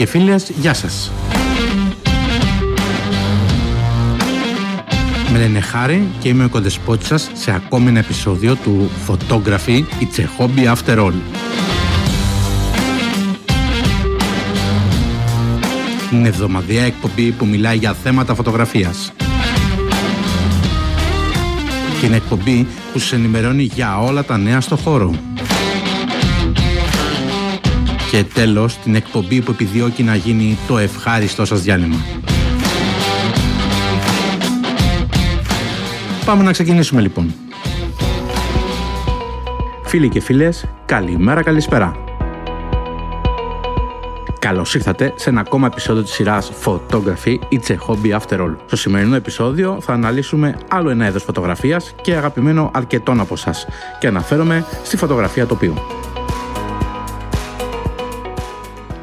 και φίλες, γεια σας. Με λένε Χάρη και είμαι ο κοντεσπότης σας σε ακόμη ένα επεισόδιο του Photography It's a Hobby After All. Την εβδομαδιαία εκπομπή που μιλάει για θέματα φωτογραφίας. Την εκπομπή που σας ενημερώνει για όλα τα νέα στο χώρο. Και τέλος, την εκπομπή που επιδιώκει να γίνει το ευχάριστό σας διάλειμμα. Πάμε να ξεκινήσουμε λοιπόν. Φίλοι και φίλες, καλημέρα, καλησπέρα. Καλώς ήρθατε σε ένα ακόμα επεισόδιο της σειράς Photography It's a Hobby After All. Στο σημερινό επεισόδιο θα αναλύσουμε άλλο ένα είδος φωτογραφίας και αγαπημένο αρκετών από εσά και αναφέρομαι στη φωτογραφία τοπίου.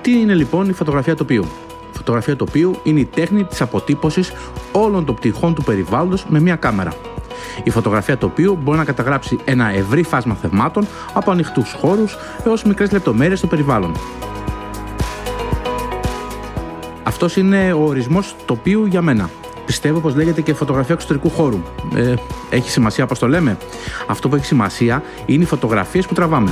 Τι είναι λοιπόν η φωτογραφία τοπίου. Η φωτογραφία τοπίου είναι η τέχνη της αποτύπωσης όλων των πτυχών του περιβάλλοντος με μια κάμερα. Η φωτογραφία τοπίου μπορεί να καταγράψει ένα ευρύ φάσμα θεμάτων από ανοιχτούς χώρους έως μικρές λεπτομέρειες στο περιβάλλον. Αυτός είναι ο ορισμός τοπίου για μένα. Πιστεύω πως λέγεται και φωτογραφία εξωτερικού χώρου. Ε, έχει σημασία πώς το λέμε. Αυτό που έχει σημασία είναι οι φωτογραφίες που τραβάμε.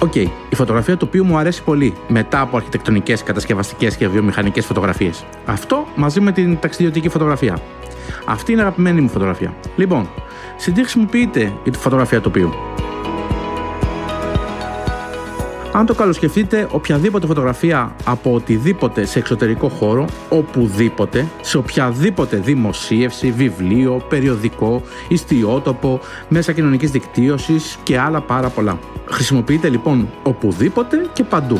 OK, okay. η φωτογραφία του οποίου μου αρέσει πολύ μετά από αρχιτεκτονικές, κατασκευαστικές και βιομηχανικές φωτογραφίες. Αυτό μαζί με την ταξιδιωτική φωτογραφία. Αυτή είναι η αγαπημένη μου φωτογραφία. Λοιπόν, σε τι χρησιμοποιείται η φωτογραφία τοπίου. Αν το καλοσκεφτείτε, οποιαδήποτε φωτογραφία από οτιδήποτε σε εξωτερικό χώρο, οπουδήποτε, σε οποιαδήποτε δημοσίευση, βιβλίο, περιοδικό, ιστιότοπο, μέσα κοινωνικής δικτύωσης και άλλα πάρα πολλά. Χρησιμοποιείται λοιπόν οπουδήποτε και παντού.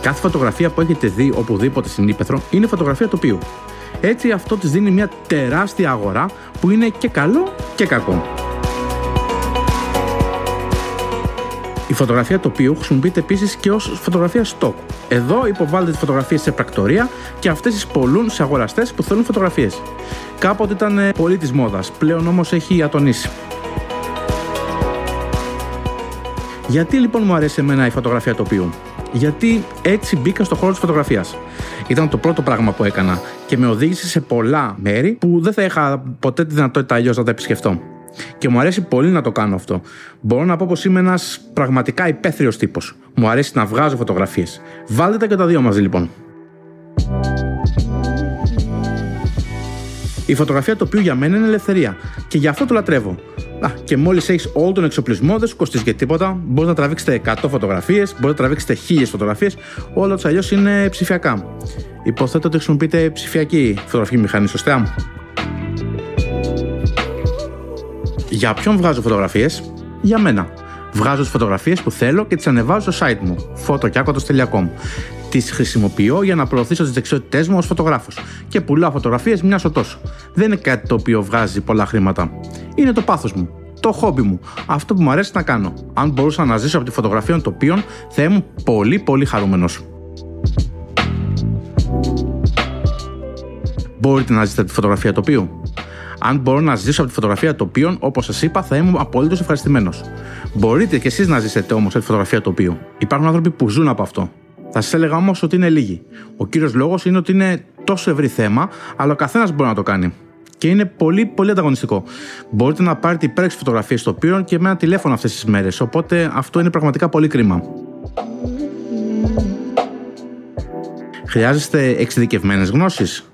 Κάθε φωτογραφία που έχετε δει οπουδήποτε στην Ήπεθρο είναι φωτογραφία τοπίου. Έτσι αυτό της δίνει μια τεράστια αγορά που είναι και καλό και κακό. Φωτογραφία τοπίου χρησιμοποιείται επίσης και ως φωτογραφία stock. Εδώ υποβάλλονται τι φωτογραφίε σε πρακτορία και αυτές τι πολλούν σε αγοραστές που θέλουν φωτογραφίες. Κάποτε ήταν ε, πολύ της μόδας, πλέον όμως έχει ατονίσει. Γιατί λοιπόν μου αρέσει εμένα η φωτογραφία τοπίου. Γιατί έτσι μπήκα στο χώρο της φωτογραφίας. Ήταν το πρώτο πράγμα που έκανα και με οδήγησε σε πολλά μέρη που δεν θα είχα ποτέ τη δυνατότητα αλλιώς να τα επισκεφτώ. Και μου αρέσει πολύ να το κάνω αυτό. Μπορώ να πω πως είμαι ένας πραγματικά υπαίθριος τύπος. Μου αρέσει να βγάζω φωτογραφίες. Βάλτε τα και τα δύο μαζί λοιπόν. Η φωτογραφία τοπίου για μένα είναι ελευθερία και γι' αυτό το λατρεύω. Α, και μόλις έχεις όλο τον εξοπλισμό, δεν σου κοστίζει και τίποτα. Μπορείς να τραβήξετε 100 φωτογραφίες, μπορείς να τραβήξετε 1000 φωτογραφίες, όλα του αλλιώς είναι ψηφιακά. Υποθέτω ότι χρησιμοποιείτε ψηφιακή φωτογραφική μηχανή, σωστά; Για ποιον βγάζω φωτογραφίες, για μένα. Βγάζω τις φωτογραφίες που θέλω και τις ανεβάζω στο site μου, fotokiakotos.com. Τις χρησιμοποιώ για να προωθήσω τις δεξιότητές μου ως φωτογράφος και πουλάω φωτογραφίες μιας ο τόσο. Δεν είναι κάτι το οποίο βγάζει πολλά χρήματα. Είναι το πάθος μου, το χόμπι μου, αυτό που μου αρέσει να κάνω. Αν μπορούσα να ζήσω από τη φωτογραφία των τοπίων, θα ήμουν πολύ πολύ χαρούμενος. Μπορείτε να ζήσετε τη φωτογραφία τοπίου. Αν μπορώ να ζήσω από τη φωτογραφία τοπίων, όπως σας είπα, θα ήμουν απολύτως ευχαριστημένος. Μπορείτε κι εσείς να ζήσετε όμως από τη φωτογραφία τοπίου. Υπάρχουν άνθρωποι που ζουν από αυτό. Θα σας έλεγα όμως ότι είναι λίγοι. Ο κύριος λόγος είναι ότι είναι τόσο ευρύ θέμα, αλλά ο καθένας μπορεί να το κάνει. Και είναι πολύ, πολύ ανταγωνιστικό. Μπορείτε να πάρετε υπέρξει φωτογραφίες τοπίων και με ένα τηλέφωνο αυτές τις μέρες. Οπότε αυτό είναι πραγματικά πολύ κρίμα. Χρειάζεστε εξειδικευμένες γνώσεις.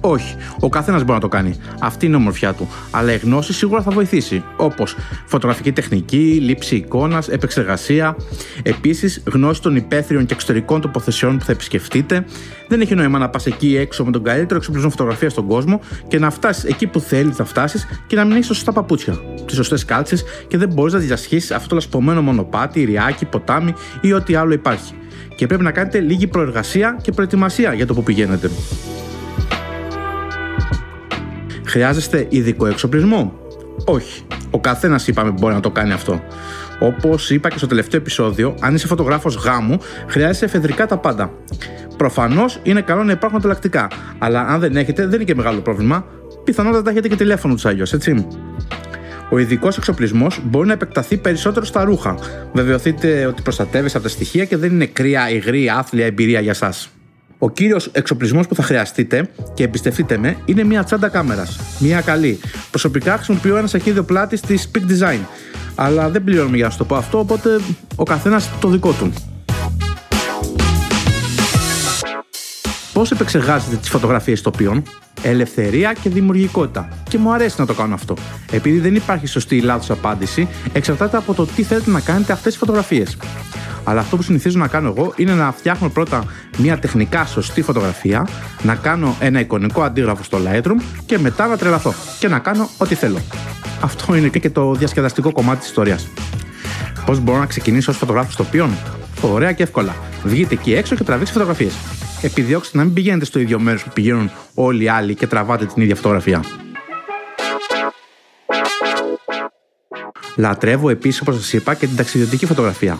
Όχι. Ο καθένας μπορεί να το κάνει. Αυτή είναι η ομορφιά του. Αλλά η γνώση σίγουρα θα βοηθήσει. Όπως φωτογραφική τεχνική, λήψη εικόνας, επεξεργασία. Επίσης, γνώση των υπαίθριων και εξωτερικών τοποθεσιών που θα επισκεφτείτε. Δεν έχει νόημα να πας εκεί έξω με τον καλύτερο εξοπλισμό φωτογραφίας στον κόσμο και να φτάσεις εκεί που θέλεις να φτάσεις και να μην έχεις σωστά παπούτσια, τις σωστές κάλτσες και δεν μπορείς να διασχίσεις αυτό το λασπωμένο μονοπάτι, ριάκι, ποτάμι ή ό,τι άλλο υπάρχει. Και πρέπει να κάνετε λίγη προεργασία και προετοιμασία για το που πηγαίνετε. Χρειάζεστε ειδικό εξοπλισμό; Όχι. Ο καθένας είπαμε μπορεί να το κάνει αυτό. Όπως είπα και στο τελευταίο επεισόδιο, αν είσαι φωτογράφος γάμου, χρειάζεσαι εφεδρικά τα πάντα. Προφανώς είναι καλό να υπάρχουν ανταλλακτικά, αλλά αν δεν έχετε, δεν είναι και μεγάλο πρόβλημα. Πιθανότατα έχετε και τηλέφωνο τους αλλιώς, έτσι. Ο ειδικός εξοπλισμός μπορεί να επεκταθεί περισσότερο στα ρούχα. Βεβαιωθείτε ότι προστατεύει από τα στοιχεία και δεν είναι κρύα, υγρή, άθλια εμπειρία για εσά. Ο κύριος εξοπλισμός που θα χρειαστείτε και εμπιστευτείτε με είναι μια τσάντα κάμερας. Μια καλή. Προσωπικά χρησιμοποιώ ένα σακίδιο πλάτης της Peak Design. Αλλά δεν πληρώνουμε για να σου το πω αυτό, οπότε ο καθένας το δικό του. Πώς επεξεργάζετε τις φωτογραφίες τοπίων, ελευθερία και δημιουργικότητα. Και μου αρέσει να το κάνω αυτό. Επειδή δεν υπάρχει σωστή ή λάθος απάντηση, εξαρτάται από το τι θέλετε να κάνετε αυτές τις φωτογραφίες. Αλλά αυτό που συνηθίζω να κάνω εγώ είναι να φτιάχνω πρώτα μια τεχνικά σωστή φωτογραφία, να κάνω ένα εικονικό αντίγραφο στο Lightroom και μετά να τρελαθώ και να κάνω ό,τι θέλω. Αυτό είναι και το διασκεδαστικό κομμάτι της ιστορίας. Πώς μπορώ να ξεκινήσω ως φωτογράφος τοπίων, Ωραία και εύκολα. Βγείτε εκεί έξω και τραβήξτε φωτογραφίες. Επιδιώξτε να μην πηγαίνετε στο ίδιο μέρος που πηγαίνουν όλοι οι άλλοι και τραβάτε την ίδια φωτογραφία. Λατρεύω επίσης, όπως σας είπα, και την ταξιδιωτική φωτογραφία.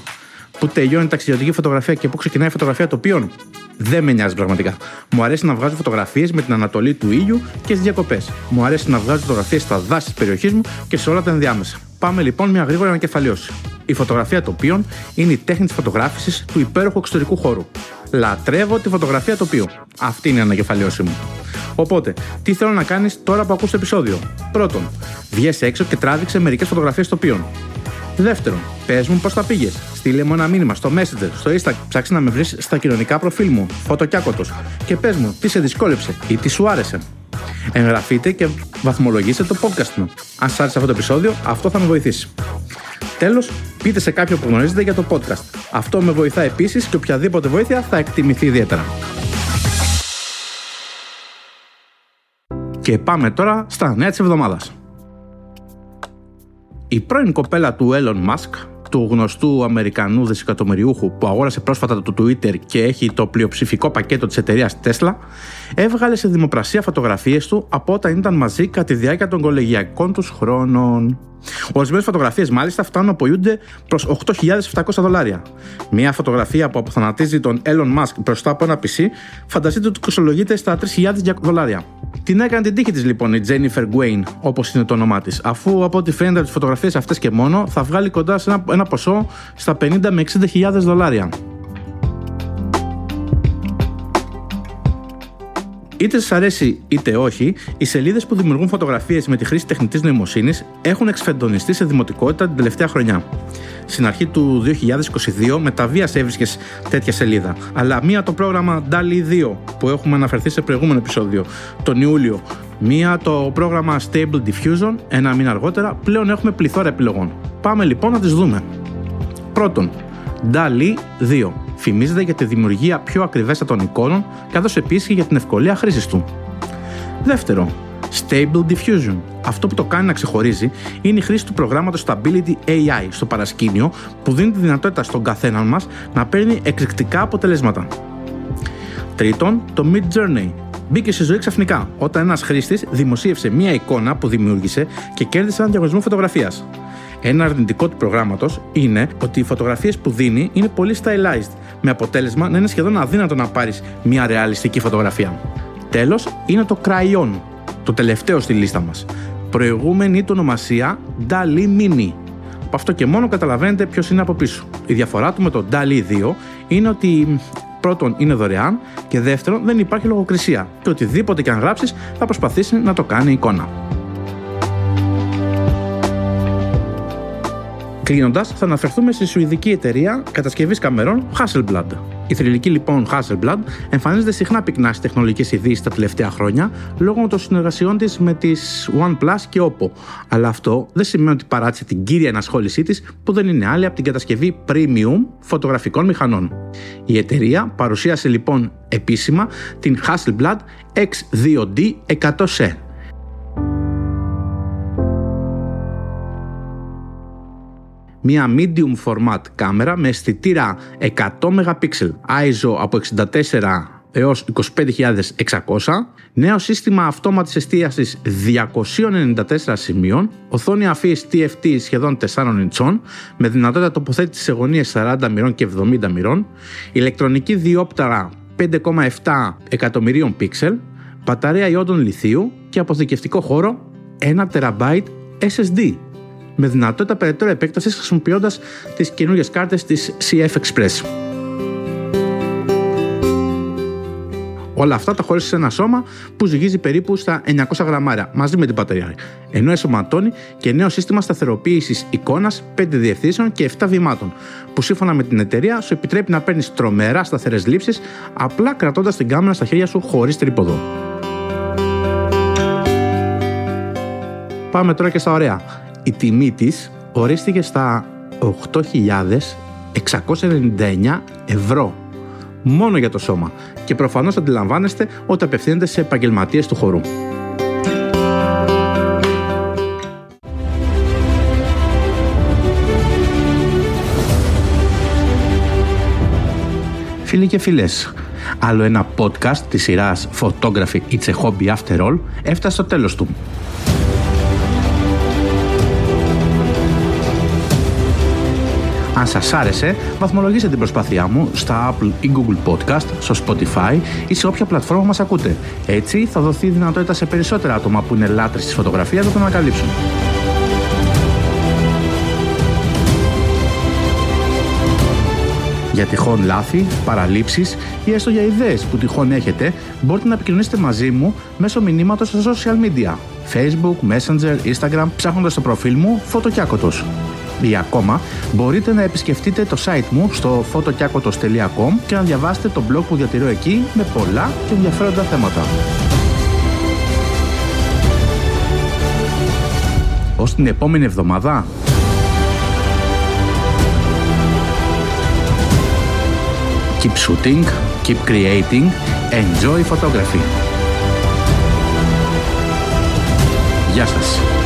Πού τελειώνει η ταξιδιωτική φωτογραφία και πού ξεκινάει η φωτογραφία τοπίων. Δεν με νοιάζει πραγματικά. Μου αρέσει να βγάζω φωτογραφίες με την ανατολή του ήλιου και στις διακοπές. Μου αρέσει να βγάζω φωτογραφίες στα δάση της περιοχής μου και σε όλα τα ενδιάμεσα. Πάμε λοιπόν μια γρήγορη ανακεφαλαίωση. Η φωτογραφία τοπίων είναι η τέχνη της φωτογράφησης του υπέροχου εξωτερικού χώρου. Λατρεύω τη φωτογραφία τοπίου. Αυτή είναι η ανακεφαλαίωση μου. Οπότε, τι θέλω να κάνεις τώρα που ακούς το επεισόδιο; Πρώτον, βγες έξω και τράβηξε μερικές φωτογραφίες τοπίων. Δεύτερον, πες μου πώς θα πήγες. Στείλε μου ένα μήνυμα στο Messenger, στο Instagram, ψάξει να με βρεις στα κοινωνικά προφίλ μου, φωτοκιάκοτο. Και πες μου τι σε δυσκόλεψε ή τι σου άρεσε. Εγγραφείτε και βαθμολογήστε το podcast μου. Αν σα άρεσε αυτό το επεισόδιο, αυτό θα με βοηθήσει. Τέλος, πείτε σε κάποιον που γνωρίζετε για το podcast. Αυτό με βοηθά επίσης και οποιαδήποτε βοήθεια θα εκτιμηθεί ιδιαίτερα. Και πάμε τώρα στα νέα της εβδομάδας. Η πρώην κοπέλα του Elon Musk, του γνωστού Αμερικανού δισεκατομμυριούχου που αγόρασε πρόσφατα το Twitter και έχει το πλειοψηφικό πακέτο της εταιρείας Tesla, έβγαλε σε δημοπρασία φωτογραφίες του από όταν ήταν μαζί κατά τη διάρκεια των κολεγιακών τους χρόνων. Ορισμένες φωτογραφίες μάλιστα φτάνουν να απολύονται προς 8.700 δολάρια. Μία φωτογραφία που αποθανατίζει τον Elon Musk μπροστά από ένα PC φανταστείτε ότι κοστολογείται στα 3.200 δολάρια. Την έκανε την τύχη της λοιπόν η Jennifer Gwain, όπως είναι το όνομά της, αφού από ό,τι φαίνεται από τις φωτογραφίες αυτές και μόνο θα βγάλει κοντά σε ένα, ένα ποσό στα 50 με 60.000 δολάρια. Είτε σας αρέσει είτε όχι, οι σελίδες που δημιουργούν φωτογραφίες με τη χρήση τεχνητής νοημοσύνης έχουν εξφεντονιστεί σε δημοτικότητα την τελευταία χρονιά. Στην αρχή του 2022 με τα βίας έβρισκες τέτοια σελίδα. Αλλά μία το πρόγραμμα DALI 2 που έχουμε αναφερθεί σε προηγούμενο επεισόδιο τον Ιούλιο. Μία το πρόγραμμα Stable Diffusion ένα μήνα αργότερα. Πλέον έχουμε πληθώρα επιλογών. Πάμε λοιπόν να τις δούμε. Πρώτον, DALI 2 φημίζεται για τη δημιουργία πιο ακριβέστατων εικόνων, καθώς επίσης και για την ευκολία χρήσης του. Δεύτερο, Stable Diffusion. Αυτό που το κάνει να ξεχωρίζει είναι η χρήση του προγράμματος Stability AI στο παρασκήνιο που δίνει τη δυνατότητα στον καθέναν μας να παίρνει εκρηκτικά αποτελέσματα. Τρίτον, το Mid Journey. Μπήκε στη ζωή ξαφνικά όταν ένας χρήστης δημοσίευσε μία εικόνα που δημιούργησε και κέρδισε έναν διαγωνισμό φωτογραφίας. Ένα αρνητικό του προγράμματος είναι ότι οι φωτογραφίες που δίνει είναι πολύ stylized, με αποτέλεσμα να είναι σχεδόν αδύνατο να πάρεις μια ρεαλιστική φωτογραφία. Τέλος, είναι το Cryon, το τελευταίο στη λίστα μας. Προηγούμενη του ονομασία DALI Mini. Από αυτό και μόνο καταλαβαίνετε ποιος είναι από πίσω. Η διαφορά του με το DALI 2 είναι ότι πρώτον είναι δωρεάν και δεύτερον δεν υπάρχει λογοκρισία και οτιδήποτε και αν γράψεις θα προσπαθήσει να το κάνει εικόνα. Κλείνοντας, θα αναφερθούμε στη σουηδική εταιρεία κατασκευής καμερών Hasselblad. Η θρηλυκή λοιπόν Hasselblad εμφανίζεται συχνά πυκνά στις τεχνολογικές ειδήσεις τα τελευταία χρόνια λόγω των συνεργασιών της με τις OnePlus και Oppo. Αλλά αυτό δεν σημαίνει ότι παράτησε την κύρια ενασχόλησή της που δεν είναι άλλη από την κατασκευή premium φωτογραφικών μηχανών. Η εταιρεία παρουσίασε λοιπόν επίσημα την Hasselblad X2D 100C μια medium format κάμερα με αισθητήρα 100 MP, ISO από 64 έως 25.600, νέο σύστημα αυτόματης εστίασης 294 σημείων, οθόνη αφής TFT σχεδόν 4 ιντσών, με δυνατότητα τοποθέτησης σε γωνίες 40 μοιρών και 70 μοιρών, ηλεκτρονική διόπταρα 5,7 εκατομμυρίων πίξελ, μπαταρία ιόντων λιθίου και αποθηκευτικό χώρο 1 TB SSD. Με δυνατότητα περαιτέρω επέκτασης χρησιμοποιώντας τις καινούριες κάρτες της CF Express. Όλα αυτά τα χωρίζει σε ένα σώμα που ζυγίζει περίπου στα 900 γραμμάρια μαζί με την μπαταρία. Ενώ εσωματώνει και νέο σύστημα σταθεροποίησης εικόνας 5 διευθύνσεων και 7 βημάτων, που σύμφωνα με την εταιρεία σου επιτρέπει να παίρνεις τρομερά σταθερές λήψεις απλά κρατώντας την κάμερα στα χέρια σου χωρίς τρίποδο. Πάμε τώρα και στα ωραία. Η τιμή της ορίστηκε στα 8.699 ευρώ μόνο για το σώμα και προφανώς αντιλαμβάνεστε ότι απευθύνεται σε επαγγελματίες του χορού. Φίλοι και φίλες, άλλο ένα podcast της σειράς Photography It's a Hobby After All έφτασε στο τέλος του. Αν σας άρεσε, βαθμολογήστε την προσπάθειά μου στα Apple ή Google Podcast, στο Spotify ή σε όποια πλατφόρμα μας ακούτε. Έτσι θα δοθεί δυνατότητα σε περισσότερα άτομα που είναι λάτρες της φωτογραφίας να το ανακαλύψουν. Για τυχόν λάθη, παραλήψεις ή έστω για ιδέες που τυχόν έχετε, μπορείτε να επικοινωνήσετε μαζί μου μέσω μηνύματος στα social media. Facebook, Messenger, Instagram, ψάχνοντας το προφίλ μου Φωτοκιάκοτος ή ακόμα μπορείτε να επισκεφτείτε το site μου στο fotokiakotos.com και να διαβάσετε το blog που διατηρώ εκεί με πολλά και ενδιαφέροντα θέματα. Ως την επόμενη εβδομάδα. Keep shooting, keep creating, enjoy photography. Γεια σας.